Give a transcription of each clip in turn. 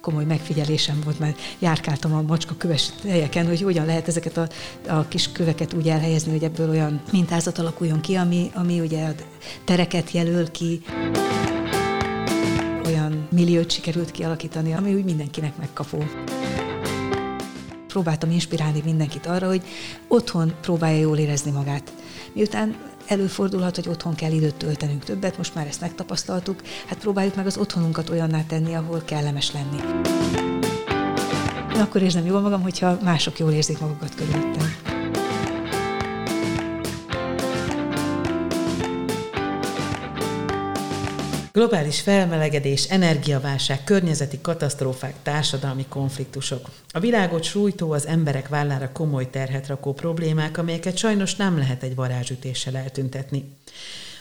komoly megfigyelésem volt, mert járkáltam a macska köves helyeken, hogy hogyan lehet ezeket a, a kis köveket úgy elhelyezni, hogy ebből olyan mintázat alakuljon ki, ami, ami ugye a tereket jelöl ki. Olyan milliót sikerült kialakítani, ami úgy mindenkinek megkapó próbáltam inspirálni mindenkit arra, hogy otthon próbálja jól érezni magát. Miután előfordulhat, hogy otthon kell időt töltenünk többet, most már ezt megtapasztaltuk, hát próbáljuk meg az otthonunkat olyanná tenni, ahol kellemes lenni. Akkor érzem jól magam, hogyha mások jól érzik magukat körülöttem. Globális felmelegedés, energiaválság, környezeti katasztrófák, társadalmi konfliktusok. A világot sújtó, az emberek vállára komoly terhet rakó problémák, amelyeket sajnos nem lehet egy varázsütéssel eltüntetni.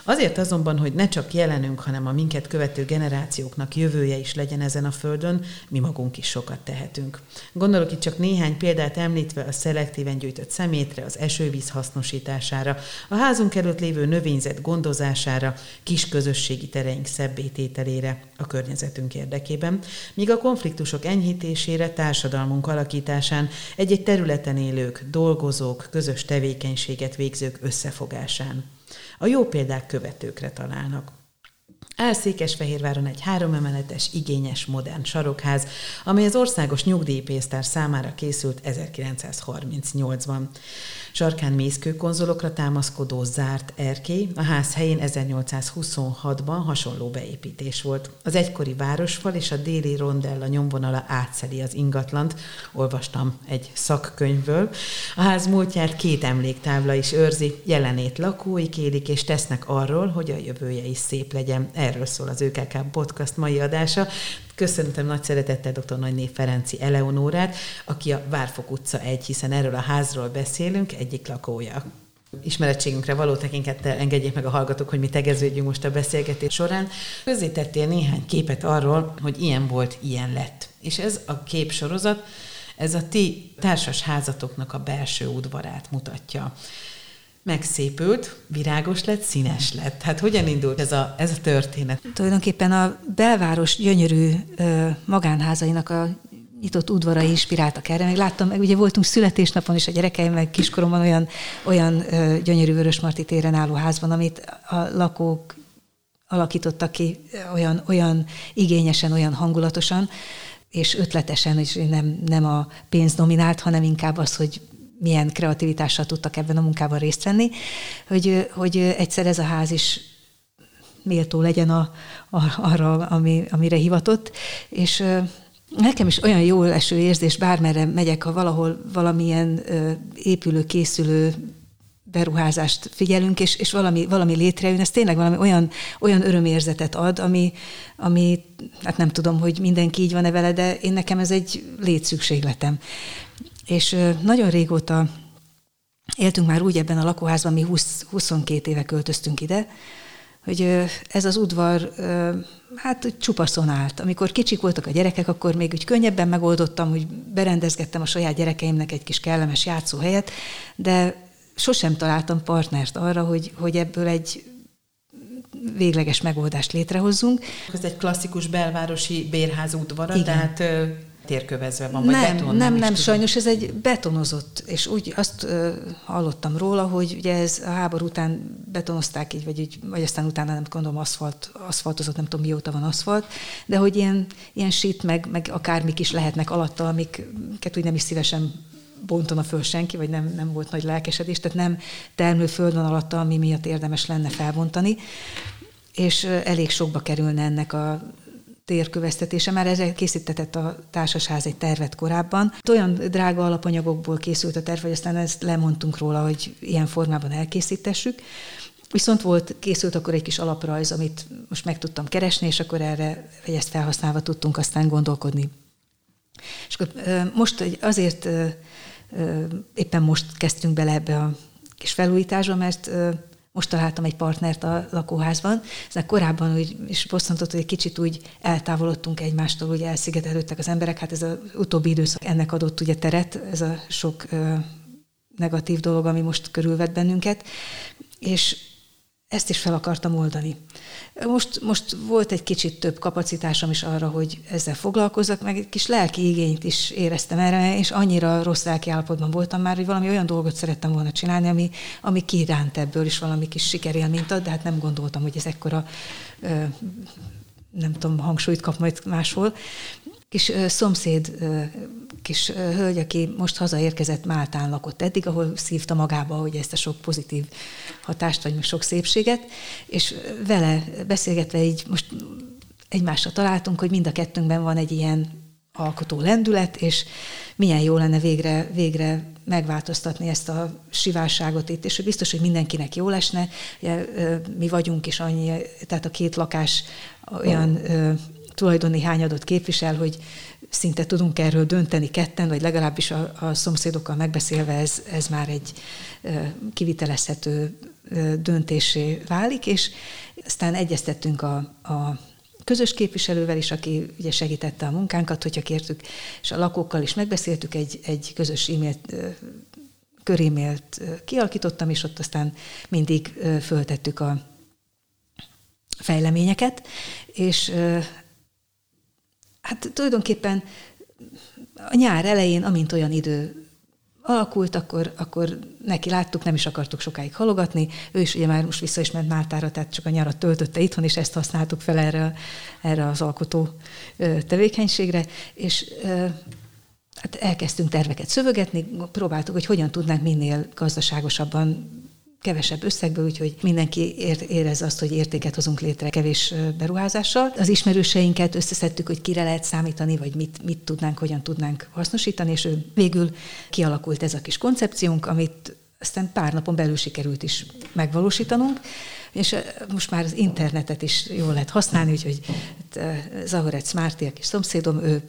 Azért azonban, hogy ne csak jelenünk, hanem a minket követő generációknak jövője is legyen ezen a földön, mi magunk is sokat tehetünk. Gondolok itt csak néhány példát említve a szelektíven gyűjtött szemétre, az esővíz hasznosítására, a házunk előtt lévő növényzet gondozására, kis közösségi tereink szebbétételére a környezetünk érdekében, míg a konfliktusok enyhítésére, társadalmunk alakításán, egy-egy területen élők, dolgozók, közös tevékenységet végzők összefogásán. A jó példák követőkre találnak. Áll Székesfehérváron egy háromemeletes, igényes, modern sarokház, amely az országos nyugdíjpénztár számára készült 1938-ban. Sarkán mészkőkonzolokra támaszkodó zárt erkély, a ház helyén 1826-ban hasonló beépítés volt. Az egykori városfal és a déli rondella nyomvonala átszeli az ingatlant, olvastam egy szakkönyvből. A ház múltját két emléktábla is őrzi, jelenét lakói kélik és tesznek arról, hogy a jövője is szép legyen. Erről szól az ÖKK podcast mai adása. Köszöntöm nagy szeretettel dr. Nagyné Ferenci Eleonórát, aki a Várfok utca egy, hiszen erről a házról beszélünk, egyik lakója ismerettségünkre való tekintettel engedjék meg a hallgatók, hogy mi tegeződjünk most a beszélgetés során. Közzétettél néhány képet arról, hogy ilyen volt, ilyen lett. És ez a képsorozat, ez a ti társas házatoknak a belső udvarát mutatja megszépült, virágos lett, színes lett. Hát hogyan indult ez a, ez a történet? Tulajdonképpen a belváros gyönyörű ö, magánházainak a nyitott udvara inspiráltak erre. Meg láttam, meg ugye voltunk születésnapon is a gyerekeim, meg kiskoromban olyan, olyan ö, gyönyörű Vörösmarty téren álló házban, amit a lakók alakítottak ki olyan, olyan igényesen, olyan hangulatosan, és ötletesen, és nem, nem a pénz nominált, hanem inkább az, hogy milyen kreativitással tudtak ebben a munkában részt venni, hogy, hogy egyszer ez a ház is méltó legyen a, a, arra, ami, amire hivatott, és nekem is olyan jó eső érzés, bármerre megyek, ha valahol valamilyen épülő, készülő beruházást figyelünk, és, és valami, valami létrejön, ez tényleg valami olyan, olyan örömérzetet ad, ami, ami, hát nem tudom, hogy mindenki így van-e vele, de én nekem ez egy létszükségletem. És nagyon régóta éltünk már úgy ebben a lakóházban, mi 20, 22 éve költöztünk ide, hogy ez az udvar hát csupaszon állt. Amikor kicsik voltak a gyerekek, akkor még úgy könnyebben megoldottam, hogy berendezgettem a saját gyerekeimnek egy kis kellemes játszóhelyet, de sosem találtam partnert arra, hogy, hogy ebből egy végleges megoldást létrehozzunk. Ez egy klasszikus belvárosi bérház udvara, Igen. tehát térkövezve van, vagy nem, beton? Nem, nem, nem sajnos ez egy betonozott, és úgy azt uh, hallottam róla, hogy ugye ez a háború után betonozták így, vagy, így, vagy aztán utána nem gondolom aszfalt, aszfaltozott, nem tudom mióta van aszfalt, de hogy ilyen, ilyen sit, meg, meg akármik is lehetnek alatta, amiket úgy nem is szívesen bontana föl senki, vagy nem, nem volt nagy lelkesedés, tehát nem termő föld van alatta, ami miatt érdemes lenne felbontani, és elég sokba kerülne ennek a térkövesztetése. Már ezzel készítetett a társasház egy tervet korábban. Olyan drága alapanyagokból készült a terv, hogy aztán ezt lemondtunk róla, hogy ilyen formában elkészítessük. Viszont volt, készült akkor egy kis alaprajz, amit most meg tudtam keresni, és akkor erre, vagy ezt felhasználva tudtunk aztán gondolkodni. És akkor most azért éppen most kezdtünk bele ebbe a kis felújításba, mert most találtam egy partnert a lakóházban. Ezek korábban úgy is bosszantott, hogy egy kicsit úgy eltávolodtunk egymástól, úgy elszigetelődtek az emberek. Hát ez az utóbbi időszak ennek adott ugye teret, ez a sok ö, negatív dolog, ami most körülvet bennünket. És ezt is fel akartam oldani. Most, most volt egy kicsit több kapacitásom is arra, hogy ezzel foglalkozzak, meg egy kis lelki igényt is éreztem erre, és annyira rossz lelki állapotban voltam már, hogy valami olyan dolgot szerettem volna csinálni, ami, ami kiránt ebből is valami kis sikerélményt ad, de hát nem gondoltam, hogy ez ekkora nem tudom, hangsúlyt kap majd máshol kis szomszéd, kis hölgy, aki most hazaérkezett Máltán lakott eddig, ahol szívta magába, hogy ezt a sok pozitív hatást, vagy sok szépséget, és vele beszélgetve így most egymásra találtunk, hogy mind a kettőnkben van egy ilyen alkotó lendület, és milyen jó lenne végre, végre megváltoztatni ezt a sivárságot itt, és biztos, hogy mindenkinek jó lesne. Ugye, mi vagyunk is annyi, tehát a két lakás olyan tulajdoni hányadot képvisel, hogy szinte tudunk erről dönteni ketten, vagy legalábbis a, a szomszédokkal megbeszélve ez, ez már egy kivitelezhető döntésé válik, és aztán egyeztettünk a, a közös képviselővel is, aki ugye segítette a munkánkat, hogyha kértük, és a lakókkal is megbeszéltük, egy, egy közös e-mailt, körémélt kialakítottam, és ott aztán mindig föltettük a fejleményeket, és Hát tulajdonképpen a nyár elején, amint olyan idő alakult, akkor, akkor neki láttuk, nem is akartuk sokáig halogatni. Ő is ugye már most vissza is ment Máltára, tehát csak a nyarat töltötte itthon, és ezt használtuk fel erre, erre az alkotó tevékenységre. És hát elkezdtünk terveket szövegetni, próbáltuk, hogy hogyan tudnánk minél gazdaságosabban kevesebb összegből, úgyhogy mindenki érez azt, hogy értéket hozunk létre kevés beruházással. Az ismerőseinket összeszedtük, hogy kire lehet számítani, vagy mit, mit tudnánk, hogyan tudnánk hasznosítani, és végül kialakult ez a kis koncepciónk, amit aztán pár napon belül sikerült is megvalósítanunk, és most már az internetet is jól lehet használni, úgyhogy hát, Zahorec Márti, a kis szomszédom, ő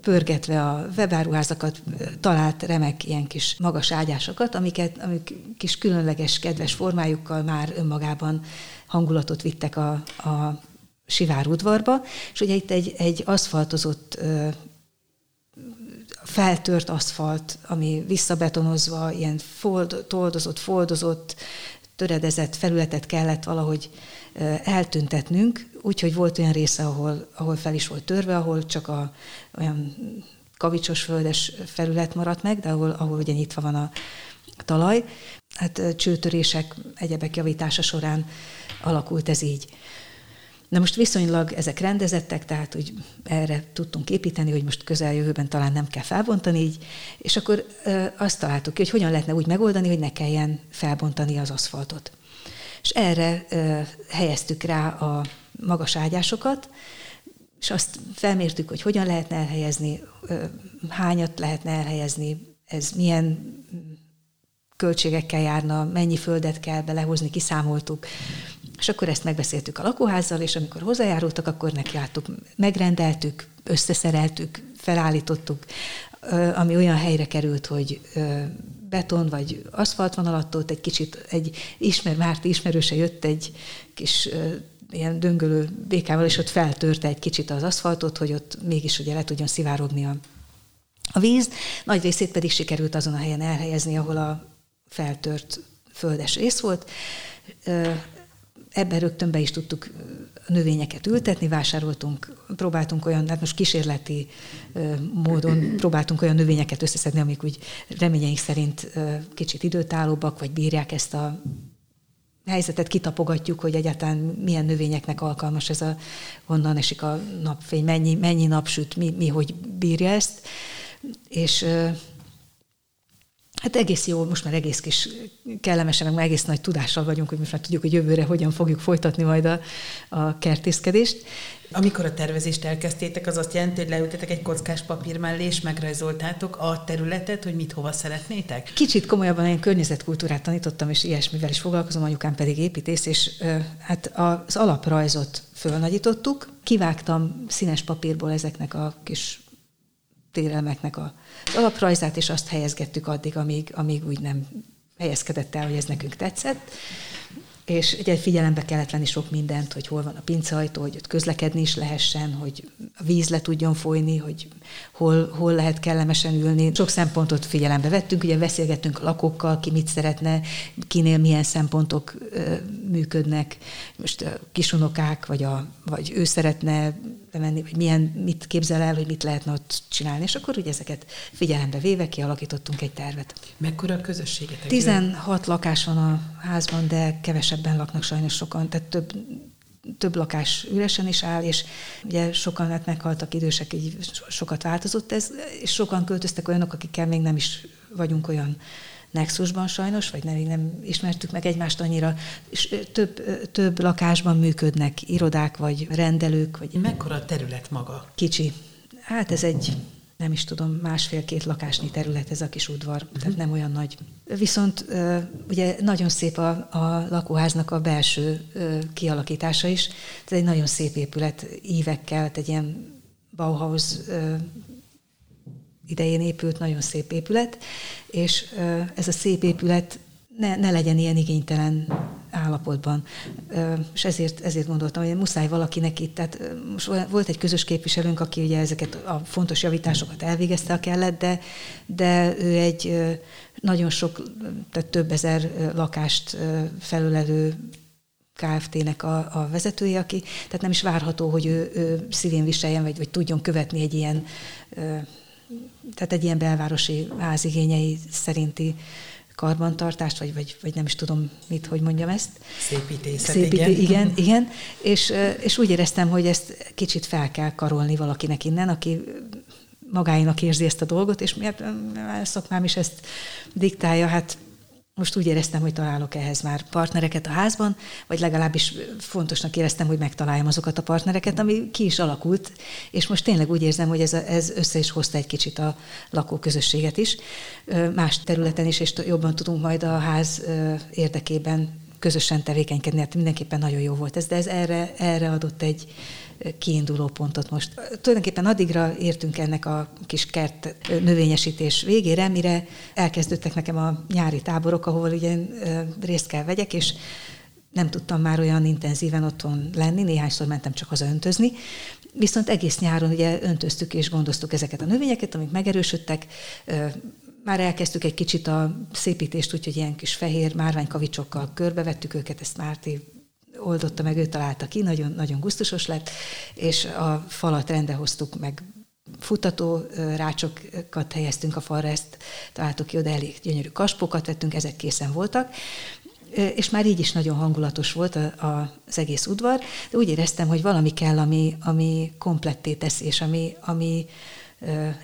pörgetve a webáruházakat talált remek ilyen kis magas ágyásokat, amiket, amik kis különleges, kedves formájukkal már önmagában hangulatot vittek a, a Sivár udvarba, és ugye itt egy, egy aszfaltozott feltört aszfalt, ami visszabetonozva, ilyen fold, toldozott, foldozott, töredezett felületet kellett valahogy eltüntetnünk, úgyhogy volt olyan része, ahol, ahol fel is volt törve, ahol csak a olyan kavicsos földes felület maradt meg, de ahol, ahol ugye nyitva van a talaj. Hát csőtörések, egyebek javítása során alakult ez így. Na most viszonylag ezek rendezettek, tehát hogy erre tudtunk építeni, hogy most közeljövőben talán nem kell felbontani így, és akkor azt találtuk ki, hogy hogyan lehetne úgy megoldani, hogy ne kelljen felbontani az aszfaltot. És erre helyeztük rá a magas ágyásokat, és azt felmértük, hogy hogyan lehetne elhelyezni, hányat lehetne elhelyezni, ez milyen költségekkel járna, mennyi földet kell belehozni, kiszámoltuk. És akkor ezt megbeszéltük a lakóházzal, és amikor hozzájárultak, akkor nekiálltuk, megrendeltük, összeszereltük, felállítottuk, ami olyan helyre került, hogy beton vagy aszfalt van alatt, ott egy kicsit egy ismer, Márti ismerőse jött egy kis ilyen döngölő békával, és ott feltörte egy kicsit az aszfaltot, hogy ott mégis ugye le tudjon szivárogni a, a víz. Nagy részét pedig sikerült azon a helyen elhelyezni, ahol a feltört földes rész volt. Ebben rögtön be is tudtuk növényeket ültetni, vásároltunk, próbáltunk olyan, hát most kísérleti módon próbáltunk olyan növényeket összeszedni, amik úgy reményeink szerint kicsit időtállóbbak, vagy bírják ezt a helyzetet kitapogatjuk, hogy egyáltalán milyen növényeknek alkalmas ez a, honnan esik a napfény, mennyi, mennyi napsüt, mi, mi hogy bírja ezt. És Hát egész jó, most már egész kis kellemesen, meg egész nagy tudással vagyunk, hogy most már tudjuk, hogy jövőre hogyan fogjuk folytatni majd a, a kertészkedést. Amikor a tervezést elkezdtétek, az azt jelenti, hogy leültetek egy kockás papír mellé, és megrajzoltátok a területet, hogy mit hova szeretnétek? Kicsit komolyabban én környezetkultúrát tanítottam, és ilyesmivel is foglalkozom, anyukám pedig építész, és hát az alaprajzot fölnagyítottuk, kivágtam színes papírból ezeknek a kis térelmeknek a alaprajzát, és azt helyezgettük addig, amíg, amíg úgy nem helyezkedett el, hogy ez nekünk tetszett. és ugye figyelembe kellett venni sok mindent, hogy hol van a pinceajtó, hogy ott közlekedni is lehessen, hogy a víz le tudjon folyni, hogy hol, hol lehet kellemesen ülni. Sok szempontot figyelembe vettünk, ugye beszélgettünk a lakókkal, ki mit szeretne, kinél milyen szempontok ö, működnek, most a kisunokák, vagy, a, vagy ő szeretne bemenni, vagy milyen, mit képzel el, hogy mit lehetne ott csinálni, és akkor ugye ezeket figyelembe véve kialakítottunk egy tervet. Mekkora a közösségetek? 16 lakás van a házban, de kevesebben laknak sajnos sokan, tehát több, több lakás üresen is áll, és ugye sokan hát meghaltak idősek, így sokat változott ez, és sokan költöztek olyanok, akikkel még nem is vagyunk olyan nexusban sajnos, vagy nem, nem ismertük meg egymást annyira, és több, több lakásban működnek irodák, vagy rendelők. Vagy Mekkora a terület maga? Kicsi. Hát ez egy nem is tudom, másfél-két lakásnyi terület ez a kis udvar, uh-huh. tehát nem olyan nagy. Viszont ugye nagyon szép a, a lakóháznak a belső kialakítása is. Ez egy nagyon szép épület, ívekkel, egy ilyen Bauhaus idején épült, nagyon szép épület, és ez a szép épület ne, ne legyen ilyen igénytelen állapotban. És ezért, ezért gondoltam, hogy muszáj valakinek itt, tehát most volt egy közös képviselőnk, aki ugye ezeket a fontos javításokat elvégezte a kellett, de, de ő egy nagyon sok, tehát több ezer lakást felülelő KFT-nek a, a vezetője, aki, tehát nem is várható, hogy ő, ő szívén viseljen, vagy, vagy tudjon követni egy ilyen, tehát egy ilyen belvárosi házigényei szerinti karbantartást, vagy, vagy, vagy nem is tudom mit, hogy mondjam ezt. Szépítészet, Szépíté, igen. igen. igen. És, és úgy éreztem, hogy ezt kicsit fel kell karolni valakinek innen, aki magáinak érzi ezt a dolgot, és miért a szakmám is ezt diktálja, hát most úgy éreztem, hogy találok ehhez már partnereket a házban, vagy legalábbis fontosnak éreztem, hogy megtaláljam azokat a partnereket, ami ki is alakult, és most tényleg úgy érzem, hogy ez, ez össze is hozta egy kicsit a lakóközösséget is. Más területen is, és jobban tudunk majd a ház érdekében közösen tevékenykedni, hát mindenképpen nagyon jó volt ez, de ez erre, erre adott egy, kiinduló pontot most. Tulajdonképpen addigra értünk ennek a kis kert növényesítés végére, mire elkezdődtek nekem a nyári táborok, ahol ugye részt kell vegyek, és nem tudtam már olyan intenzíven otthon lenni, néhányszor mentem csak haza öntözni, viszont egész nyáron ugye öntöztük és gondoztuk ezeket a növényeket, amik megerősödtek, már elkezdtük egy kicsit a szépítést, úgyhogy ilyen kis fehér márványkavicsokkal körbevettük őket, ezt Márti oldotta meg, ő találta ki, nagyon, nagyon gusztusos lett, és a falat rendbe hoztuk meg futató rácsokat helyeztünk a falra, ezt találtuk ki, oda elég gyönyörű kaspokat vettünk, ezek készen voltak, és már így is nagyon hangulatos volt a, a, az egész udvar, de úgy éreztem, hogy valami kell, ami, ami kompletté teszi, és ami, ami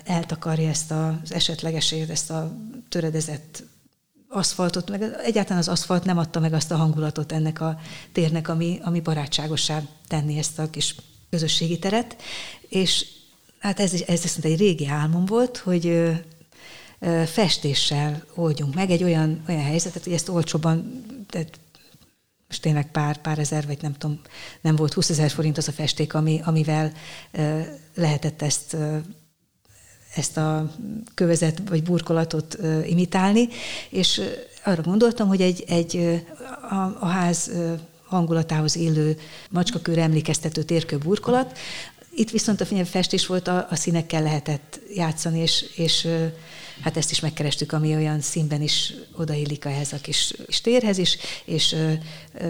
eltakarja ezt az esetlegesét, ezt a töredezett aszfaltot, meg egyáltalán az aszfalt nem adta meg azt a hangulatot ennek a térnek, ami, ami barátságossá tenni ezt a kis közösségi teret. És hát ez, ez viszont egy régi álmom volt, hogy festéssel oldjunk meg egy olyan, olyan helyzetet, hogy ezt olcsóban, tehát most tényleg pár, pár ezer, vagy nem tudom, nem volt 20 ezer forint az a festék, ami, amivel lehetett ezt ezt a kövezet vagy burkolatot imitálni, és arra gondoltam, hogy egy, egy a, a ház hangulatához illő macskakőr emlékeztető térkő burkolat. Itt viszont a festés volt, a, a színekkel lehetett játszani, és, és hát ezt is megkerestük, ami olyan színben is odaillik ehhez a kis, kis térhez is, és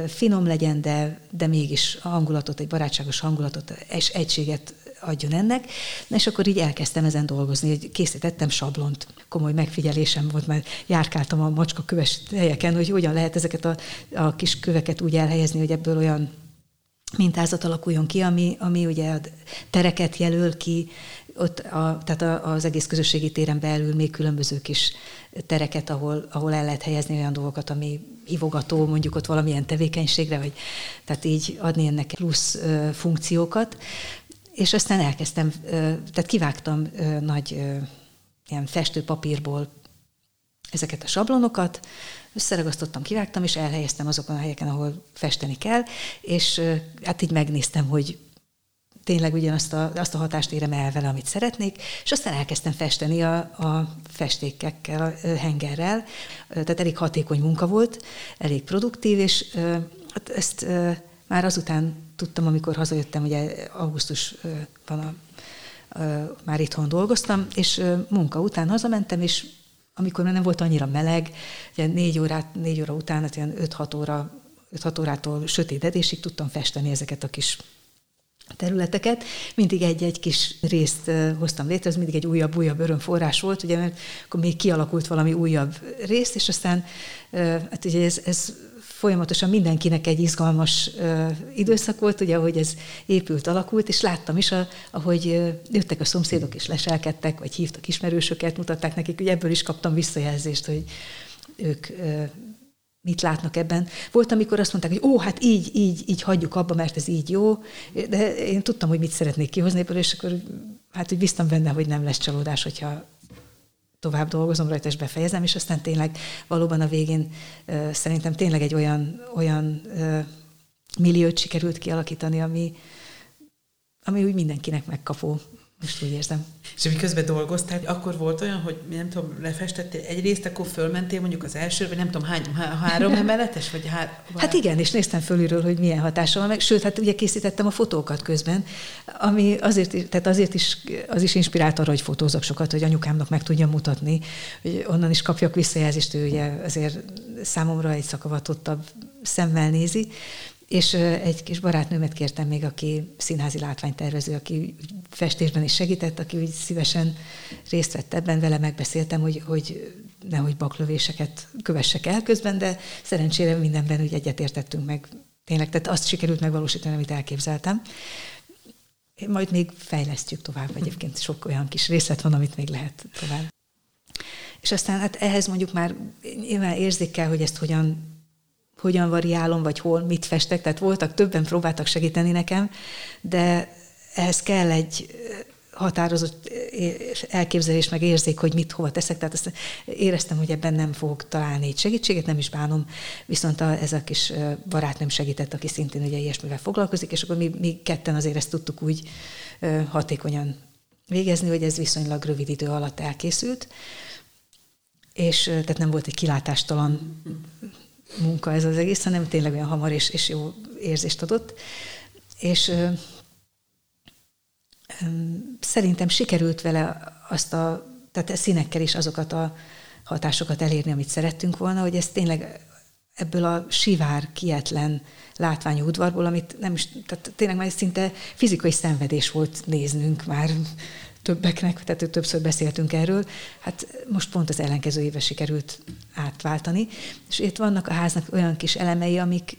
finom legyen, de, de mégis hangulatot, egy barátságos hangulatot és egységet adjon ennek. Na, és akkor így elkezdtem ezen dolgozni, hogy készítettem sablont. Komoly megfigyelésem volt, mert járkáltam a macska köves helyeken, hogy hogyan lehet ezeket a, a kis köveket úgy elhelyezni, hogy ebből olyan mintázat alakuljon ki, ami, ami ugye a tereket jelöl ki, ott a, tehát az egész közösségi téren belül még különböző kis tereket, ahol, ahol el lehet helyezni olyan dolgokat, ami ivogató mondjuk ott valamilyen tevékenységre, vagy tehát így adni ennek plusz funkciókat és aztán elkezdtem, tehát kivágtam nagy ilyen festőpapírból ezeket a sablonokat, összeragasztottam, kivágtam, és elhelyeztem azokon a helyeken, ahol festeni kell, és hát így megnéztem, hogy tényleg ugyanazt a, azt a hatást érem el vele, amit szeretnék, és aztán elkezdtem festeni a, a festékekkel, a hengerrel, tehát elég hatékony munka volt, elég produktív, és hát ezt már azután tudtam, amikor hazajöttem, ugye augusztusban a, a, már itthon dolgoztam, és munka után hazamentem, és amikor már nem volt annyira meleg, ugye négy, órát, négy óra után, hát ilyen 5-6 óra 5-6 órától sötétedésig tudtam festeni ezeket a kis területeket. Mindig egy-egy kis részt hoztam létre, ez mindig egy újabb-újabb örömforrás volt, ugye, mert akkor még kialakult valami újabb részt, és aztán hát ugye ez, ez folyamatosan mindenkinek egy izgalmas uh, időszak volt, ugye, ahogy ez épült, alakult, és láttam is, a, ahogy jöttek a szomszédok és leselkedtek, vagy hívtak ismerősöket, mutatták nekik, hogy ebből is kaptam visszajelzést, hogy ők uh, mit látnak ebben. Volt, amikor azt mondták, hogy ó, hát így, így, így hagyjuk abba, mert ez így jó, de én tudtam, hogy mit szeretnék kihozni ebből, és akkor hát úgy biztam benne, hogy nem lesz csalódás, hogyha tovább dolgozom rajta, és befejezem, és aztán tényleg valóban a végén szerintem tényleg egy olyan, olyan milliót sikerült kialakítani, ami, ami úgy mindenkinek megkapó. Most úgy érzem. És ami közben dolgoztál, akkor volt olyan, hogy nem tudom, lefestettél egy részt, akkor fölmentél mondjuk az első, vagy nem tudom, hány, három emeletes, vagy hár, Hát igen, és néztem fölülről, hogy milyen hatása van meg. Sőt, hát ugye készítettem a fotókat közben, ami azért, tehát azért is, az is inspirált arra, hogy fotózok sokat, hogy anyukámnak meg tudjam mutatni, hogy onnan is kapjak visszajelzést, ő ugye azért számomra egy szakavatottabb szemmel nézi, és egy kis barátnőmet kértem még, aki színházi látványtervező, aki festésben is segített, aki úgy szívesen részt vett ebben, vele megbeszéltem, hogy, hogy nehogy baklövéseket kövessek el közben, de szerencsére mindenben úgy egyetértettünk meg. Tényleg, tehát azt sikerült megvalósítani, amit elképzeltem. Majd még fejlesztjük tovább, egyébként sok olyan kis részlet van, amit még lehet tovább. És aztán hát ehhez mondjuk már nyilván érzékel, hogy ezt hogyan hogyan variálom, vagy hol, mit festek. Tehát voltak, többen próbáltak segíteni nekem, de ehhez kell egy határozott elképzelés, meg érzék, hogy mit hova teszek. Tehát azt éreztem, hogy ebben nem fogok találni egy segítséget, nem is bánom, viszont a, ez a kis barátnőm segített, aki szintén ugye ilyesmivel foglalkozik, és akkor mi, mi ketten azért ezt tudtuk úgy hatékonyan végezni, hogy ez viszonylag rövid idő alatt elkészült, és tehát nem volt egy kilátástalan munka ez az egész, hanem tényleg olyan hamar és, és jó érzést adott. És ö, ö, szerintem sikerült vele azt a, tehát a színekkel is azokat a hatásokat elérni, amit szerettünk volna, hogy ez tényleg ebből a sivár, kietlen látványú udvarból, amit nem is, tehát tényleg már szinte fizikai szenvedés volt néznünk már többeknek, tehát többször beszéltünk erről, hát most pont az ellenkező éve sikerült átváltani, és itt vannak a háznak olyan kis elemei, amik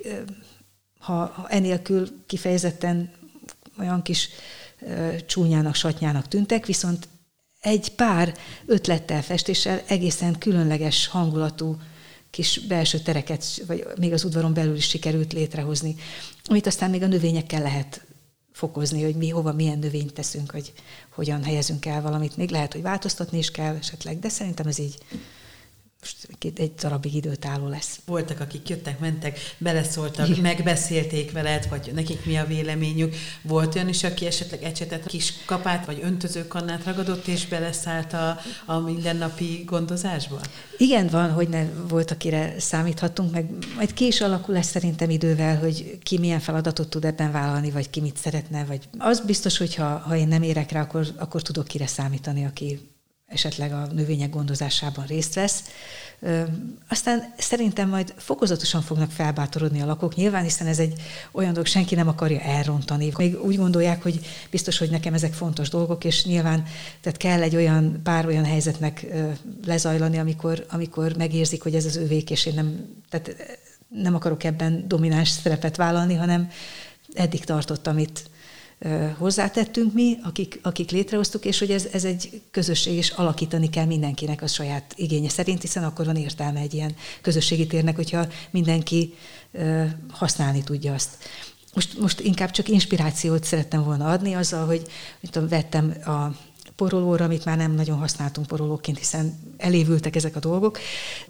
ha, ha enélkül kifejezetten olyan kis csúnyának, satnyának tűntek, viszont egy pár ötlettel, festéssel egészen különleges hangulatú kis belső tereket, vagy még az udvaron belül is sikerült létrehozni, amit aztán még a növényekkel lehet fokozni, hogy mi hova milyen növényt teszünk, hogy hogyan helyezünk el valamit. Még lehet, hogy változtatni is kell esetleg, de szerintem ez így most egy darabig időtálló lesz. Voltak, akik jöttek, mentek, beleszóltak, Igen. megbeszélték veled, vagy nekik mi a véleményük. Volt olyan is, aki esetleg ecsetet, kis kapát, vagy öntözőkannát ragadott, és beleszállt a, a mindennapi gondozásba? Igen, van, hogy ne volt, akire számíthatunk, meg majd ki is alakul lesz szerintem idővel, hogy ki milyen feladatot tud ebben vállalni, vagy ki mit szeretne, vagy az biztos, hogy ha, ha én nem érek rá, akkor, akkor tudok kire számítani, aki esetleg a növények gondozásában részt vesz. Aztán szerintem majd fokozatosan fognak felbátorodni a lakók, nyilván, hiszen ez egy olyan dolog, senki nem akarja elrontani. Még úgy gondolják, hogy biztos, hogy nekem ezek fontos dolgok, és nyilván tehát kell egy olyan pár olyan helyzetnek lezajlani, amikor, amikor megérzik, hogy ez az övék, és én nem, tehát nem akarok ebben domináns szerepet vállalni, hanem eddig tartottam itt hozzátettünk mi, akik, akik létrehoztuk, és hogy ez, ez egy közösség, és alakítani kell mindenkinek a saját igénye szerint, hiszen akkor van értelme egy ilyen közösségi térnek, hogyha mindenki használni tudja azt. Most, most inkább csak inspirációt szerettem volna adni azzal, hogy tudom, vettem a porolóra, amit már nem nagyon használtunk porolóként, hiszen elévültek ezek a dolgok,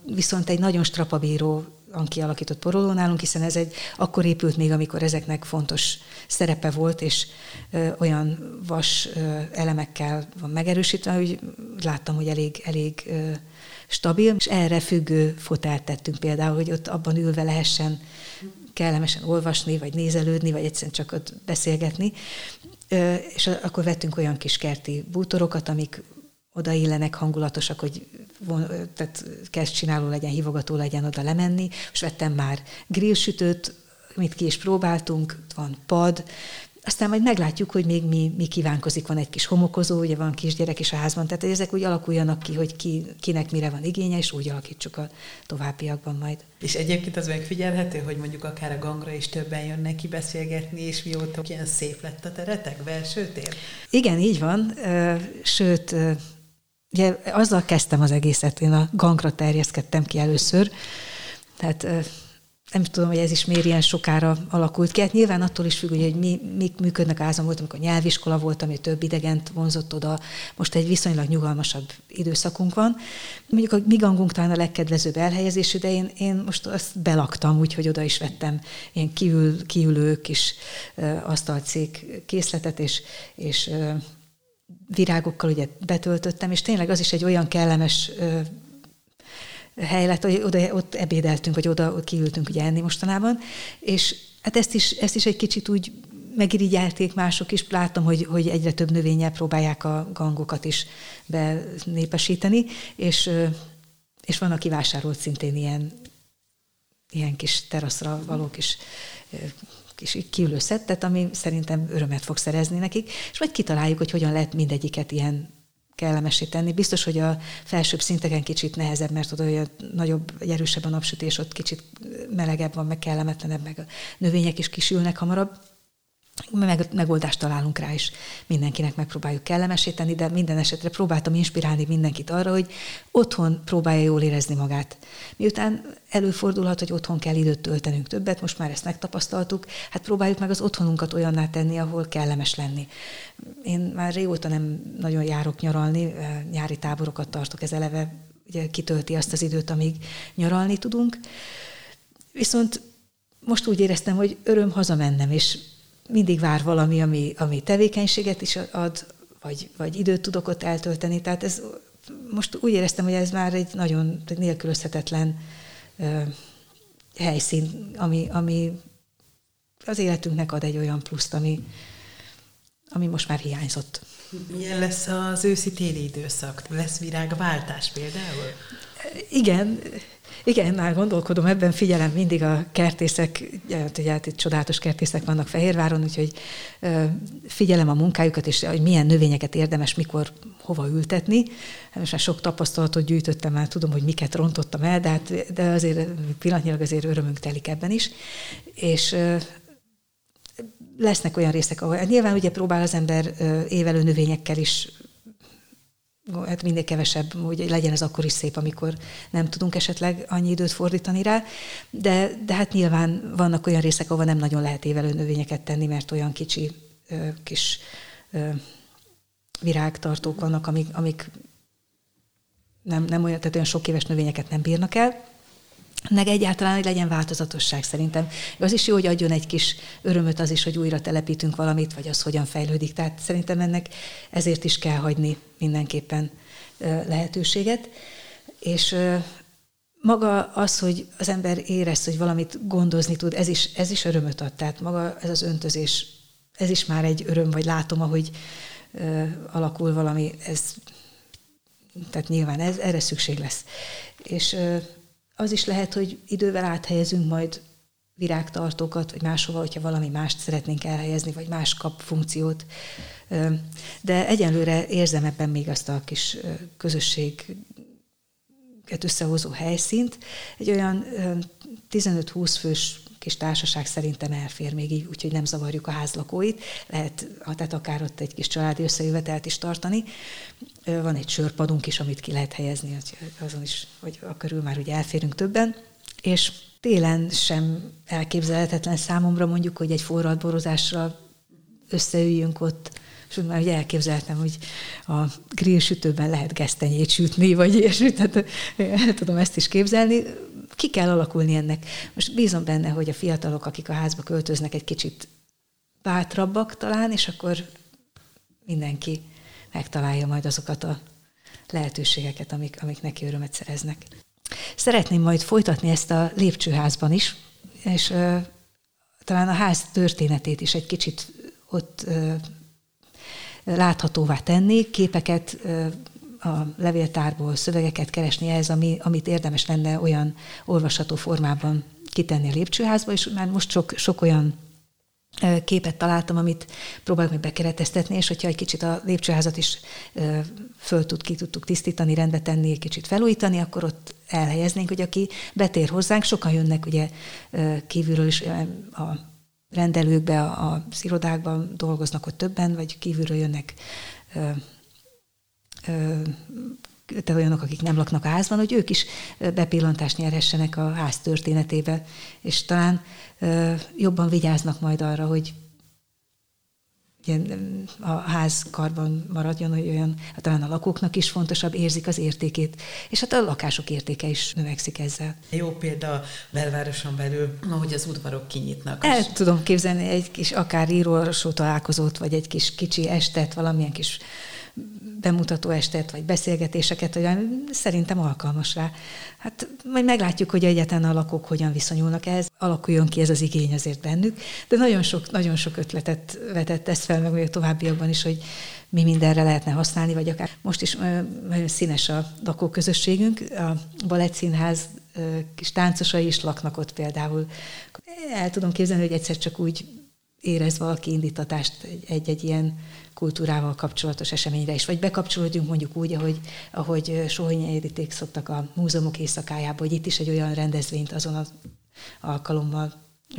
viszont egy nagyon strapabíró kialakított poroló nálunk, hiszen ez egy akkor épült még, amikor ezeknek fontos szerepe volt, és ö, olyan vas ö, elemekkel van megerősítve, hogy láttam, hogy elég, elég ö, stabil, és erre függő fotelt tettünk például, hogy ott abban ülve lehessen kellemesen olvasni, vagy nézelődni, vagy egyszerűen csak ott beszélgetni. És akkor vettünk olyan kis kerti bútorokat, amik odaillenek, hangulatosak, hogy tehát kezd csináló legyen, hívogató legyen oda lemenni. Most vettem már grillsütőt, mit ki is próbáltunk, van pad, aztán majd meglátjuk, hogy még mi, mi kívánkozik. Van egy kis homokozó, ugye van kisgyerek is a házban, tehát ezek úgy alakuljanak ki, hogy ki, kinek mire van igénye, és úgy alakítsuk a továbbiakban majd. És egyébként az megfigyelhető, hogy mondjuk akár a gangra is többen jönnek ki beszélgetni, és mióta ilyen szép lett a teretek, belső tér? Igen, így van. Sőt, ugye azzal kezdtem az egészet, én a gangra terjeszkedtem ki először, tehát nem tudom, hogy ez is miért ilyen sokára alakult ki. Hát nyilván attól is függ, hogy mi, mik működnek ázon volt, amikor nyelviskola volt, ami több idegent vonzott oda. Most egy viszonylag nyugalmasabb időszakunk van. Mondjuk a mi gangunk talán a legkedvezőbb elhelyezésű, de én, most azt belaktam, úgyhogy oda is vettem ilyen kiül, kiülő kis asztalcék készletet, és, és virágokkal ugye betöltöttem, és tényleg az is egy olyan kellemes hely lett, hogy oda, ott ebédeltünk, vagy oda kiültünk ugye enni mostanában, és hát ezt is, ezt is egy kicsit úgy megirigyelték mások is, láttam, hogy, hogy egyre több növényel próbálják a gangokat is benépesíteni, és, és van, aki vásárolt szintén ilyen, ilyen kis teraszra való kis kis kiülő szettet, ami szerintem örömet fog szerezni nekik, és majd kitaláljuk, hogy hogyan lehet mindegyiket ilyen kellemesé tenni. Biztos, hogy a felsőbb szinteken kicsit nehezebb, mert oda olyan nagyobb, vagy erősebb a napsütés, ott kicsit melegebb van, meg kellemetlenebb, meg a növények is kisülnek hamarabb meg, megoldást találunk rá, és mindenkinek megpróbáljuk kellemesíteni, de minden esetre próbáltam inspirálni mindenkit arra, hogy otthon próbálja jól érezni magát. Miután előfordulhat, hogy otthon kell időt töltenünk többet, most már ezt megtapasztaltuk, hát próbáljuk meg az otthonunkat olyanná tenni, ahol kellemes lenni. Én már régóta nem nagyon járok nyaralni, nyári táborokat tartok, ez eleve ugye kitölti azt az időt, amíg nyaralni tudunk. Viszont most úgy éreztem, hogy öröm hazamennem, és mindig vár valami, ami, ami tevékenységet is ad, vagy, vagy időt tudok ott eltölteni. Tehát ez most úgy éreztem, hogy ez már egy nagyon nélkülözhetetlen ö, helyszín, ami, ami az életünknek ad egy olyan pluszt, ami, ami most már hiányzott. Milyen lesz az őszi-téli időszak? Lesz virágváltás például? Igen, igen, már gondolkodom, ebben figyelem mindig a kertészek, ugye hát itt csodálatos kertészek vannak Fehérváron, úgyhogy figyelem a munkájukat, és hogy milyen növényeket érdemes mikor hova ültetni. Most már sok tapasztalatot gyűjtöttem, már tudom, hogy miket rontottam el, de, hát, de azért pillanatnyilag azért örömünk telik ebben is. És lesznek olyan részek, ahol nyilván ugye próbál az ember évelő növényekkel is hát minél kevesebb, hogy legyen ez akkor is szép, amikor nem tudunk esetleg annyi időt fordítani rá, de, de hát nyilván vannak olyan részek, ahol nem nagyon lehet évelő növényeket tenni, mert olyan kicsi kis virágtartók vannak, amik, amik nem, nem olyan, tehát olyan sok éves növényeket nem bírnak el, meg egyáltalán, hogy legyen változatosság szerintem. Az is jó, hogy adjon egy kis örömöt az is, hogy újra telepítünk valamit, vagy az hogyan fejlődik. Tehát szerintem ennek ezért is kell hagyni mindenképpen lehetőséget. És maga az, hogy az ember érez, hogy valamit gondozni tud, ez is, ez is örömöt ad. Tehát maga ez az öntözés, ez is már egy öröm, vagy látom, ahogy alakul valami, ez, tehát nyilván ez, erre szükség lesz. És az is lehet, hogy idővel áthelyezünk majd virágtartókat, vagy máshova, hogyha valami mást szeretnénk elhelyezni, vagy más kap funkciót. De egyenlőre érzem ebben még azt a kis közösséget összehozó helyszínt. Egy olyan 15-20 fős kis társaság szerintem elfér még így, úgyhogy nem zavarjuk a házlakóit. Lehet, tehát akár ott egy kis családi összejövetelt is tartani. Van egy sörpadunk is, amit ki lehet helyezni, azon is, hogy a körül már ugye elférünk többen. És télen sem elképzelhetetlen számomra mondjuk, hogy egy forradborozásra összeüljünk ott, és úgy már ugye elképzeltem, hogy a grill sütőben lehet gesztenyét sütni, vagy ilyesmi, tehát el tudom ezt is képzelni ki kell alakulni ennek. Most bízom benne, hogy a fiatalok, akik a házba költöznek, egy kicsit bátrabbak talán, és akkor mindenki megtalálja majd azokat a lehetőségeket, amik, amik neki örömet szereznek. Szeretném majd folytatni ezt a lépcsőházban is, és talán a ház történetét is egy kicsit ott láthatóvá tenni, képeket a levéltárból, szövegeket keresni ez, ami, amit érdemes lenne olyan olvasható formában kitenni a lépcsőházba, és már most sok, sok olyan képet találtam, amit próbálok meg bekereteztetni, és hogyha egy kicsit a lépcsőházat is föl tud, ki tudtuk tisztítani, rendbe tenni, egy kicsit felújítani, akkor ott elhelyeznénk, hogy aki betér hozzánk, sokan jönnek ugye kívülről is a rendelőkbe, az irodákban dolgoznak ott többen, vagy kívülről jönnek de olyanok, akik nem laknak a házban, hogy ők is bepillantást nyerhessenek a ház történetébe, és talán jobban vigyáznak majd arra, hogy a ház karban maradjon, hogy olyan, hát talán a lakóknak is fontosabb, érzik az értékét, és hát a lakások értéke is növekszik ezzel. Jó példa a belvároson belül, ahogy az udvarok kinyitnak. El tudom képzelni egy kis akár írólsó találkozót, vagy egy kis kicsi estet, valamilyen kis bemutató estet, vagy beszélgetéseket, hogy szerintem alkalmas rá. Hát majd meglátjuk, hogy egyetlen a lakók hogyan viszonyulnak ehhez. Alakuljon ki ez az igény azért bennük, de nagyon sok, nagyon sok ötletet vetett ezt fel, meg a továbbiakban is, hogy mi mindenre lehetne használni, vagy akár most is nagyon színes a lakóközösségünk. A Balettszínház kis táncosai is laknak ott például. El tudom képzelni, hogy egyszer csak úgy érez valaki indítatást egy-egy ilyen kultúrával kapcsolatos eseményre is, vagy bekapcsolódjunk mondjuk úgy, ahogy, ahogy Sohonyi Editék szoktak a múzeumok éjszakájába, hogy itt is egy olyan rendezvényt azon az alkalommal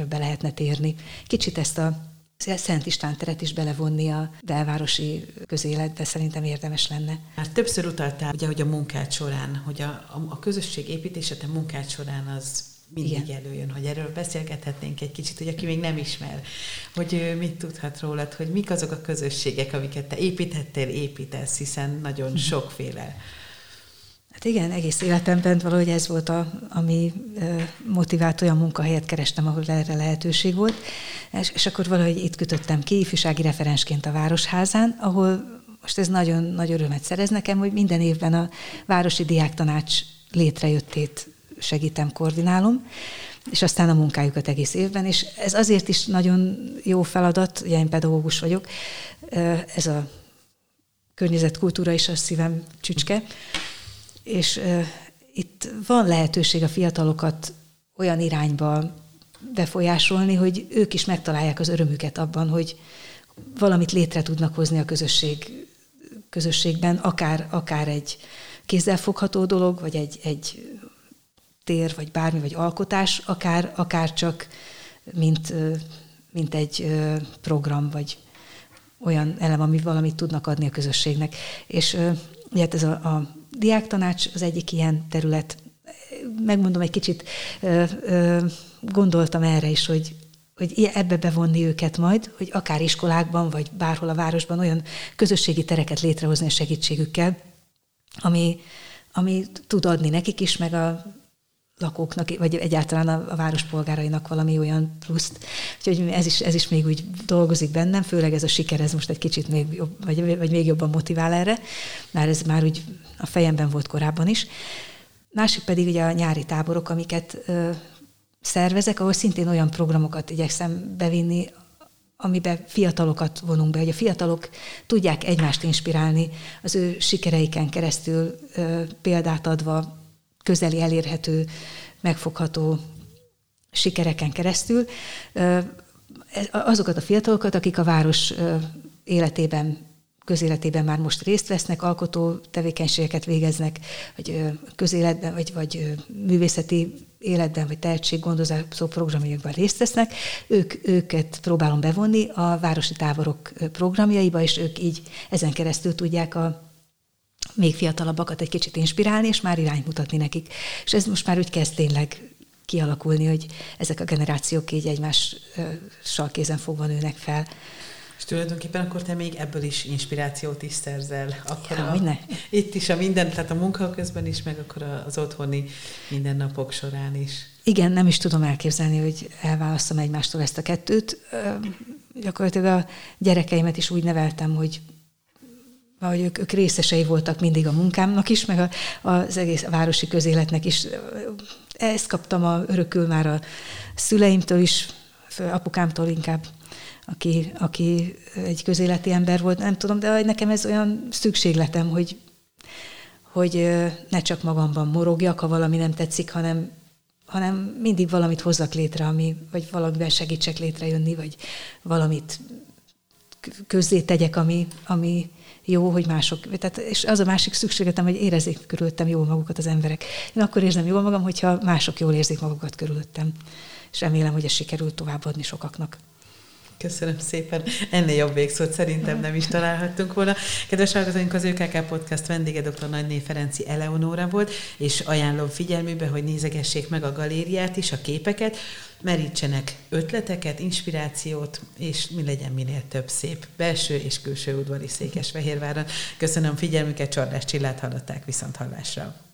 be lehetne térni. Kicsit ezt a Szent István teret is belevonni a belvárosi közéletbe szerintem érdemes lenne. Már többször utaltál, ugye, hogy a munkát során, hogy a, a, a közösség építése a munkát során az mindig Igen. előjön, hogy erről beszélgethetnénk egy kicsit, hogy aki még nem ismer, hogy mit tudhat rólad, hogy mik azok a közösségek, amiket te építhettél, építesz, hiszen nagyon mhm. sokféle. Hát igen, egész életemben valahogy ez volt, a, ami motivált, olyan munkahelyet kerestem, ahol erre lehetőség volt, és, és akkor valahogy itt kötöttem ki, ifjúsági referensként a Városházán, ahol most ez nagyon nagy örömet szerez nekem, hogy minden évben a Városi Diáktanács létrejöttét segítem, koordinálom, és aztán a munkájukat egész évben, és ez azért is nagyon jó feladat, ugye én pedagógus vagyok, ez a környezetkultúra is a szívem csücske, és itt van lehetőség a fiatalokat olyan irányba befolyásolni, hogy ők is megtalálják az örömüket abban, hogy valamit létre tudnak hozni a közösség, közösségben, akár, akár egy kézzelfogható dolog, vagy egy, egy tér, vagy bármi, vagy alkotás, akár, akár csak mint, mint egy program, vagy olyan elem, ami valamit tudnak adni a közösségnek. És ugye hát ez a, a diáktanács az egyik ilyen terület. Megmondom, egy kicsit gondoltam erre is, hogy hogy ebbe bevonni őket majd, hogy akár iskolákban, vagy bárhol a városban olyan közösségi tereket létrehozni a segítségükkel, ami, ami tud adni nekik is, meg a lakóknak, vagy egyáltalán a, a város polgárainak valami olyan pluszt. Úgyhogy ez is, ez is még úgy dolgozik bennem, főleg ez a siker, ez most egy kicsit még jobb, vagy, vagy még jobban motivál erre, mert ez már úgy a fejemben volt korábban is. Másik pedig ugye a nyári táborok, amiket ö, szervezek, ahol szintén olyan programokat igyekszem bevinni, amiben fiatalokat vonunk be, hogy a fiatalok tudják egymást inspirálni, az ő sikereiken keresztül ö, példát adva közeli, elérhető, megfogható sikereken keresztül. Azokat a fiatalokat, akik a város életében, közéletében már most részt vesznek, alkotó tevékenységeket végeznek, vagy közéletben, vagy, vagy művészeti életben, vagy tehetséggondozó programjainkban részt vesznek, ők, őket próbálom bevonni a városi táborok programjaiba, és ők így ezen keresztül tudják a még fiatalabbakat egy kicsit inspirálni, és már irányt mutatni nekik. És ez most már úgy kezd tényleg kialakulni, hogy ezek a generációk így egymással kézen fogva nőnek fel. És tulajdonképpen akkor te még ebből is inspirációt is szerzel. Akkor ja, a, Itt is a minden, tehát a munka közben is, meg akkor az otthoni mindennapok során is. Igen, nem is tudom elképzelni, hogy elválasztom egymástól ezt a kettőt. Gyakorlatilag a gyerekeimet is úgy neveltem, hogy hogy ők, ők részesei voltak mindig a munkámnak is, meg a, az egész városi közéletnek is. Ezt kaptam a, örökül már a szüleimtől is, apukámtól inkább, aki, aki egy közéleti ember volt, nem tudom, de nekem ez olyan szükségletem, hogy, hogy ne csak magamban morogjak, ha valami nem tetszik, hanem, hanem mindig valamit hozzak létre, ami, vagy valamivel segítsek létrejönni, vagy valamit közzé tegyek, ami, ami jó, hogy mások, tehát, és az a másik szükségletem, hogy érezzék körülöttem jól magukat az emberek. Én akkor érzem jól magam, hogyha mások jól érzik magukat körülöttem. És remélem, hogy ez sikerült továbbadni sokaknak. Köszönöm szépen. Ennél jobb végszót szerintem nem is találhattunk volna. Kedves hallgatóink, az ÖKK Podcast vendége dr. Nagyné Ferenci Eleonóra volt, és ajánlom figyelműbe, hogy nézegessék meg a galériát is, a képeket, merítsenek ötleteket, inspirációt, és mi legyen minél több szép belső és külső udvari Székesfehérváron. Köszönöm figyelmüket, Csordás Csillát hallották viszont hallásra.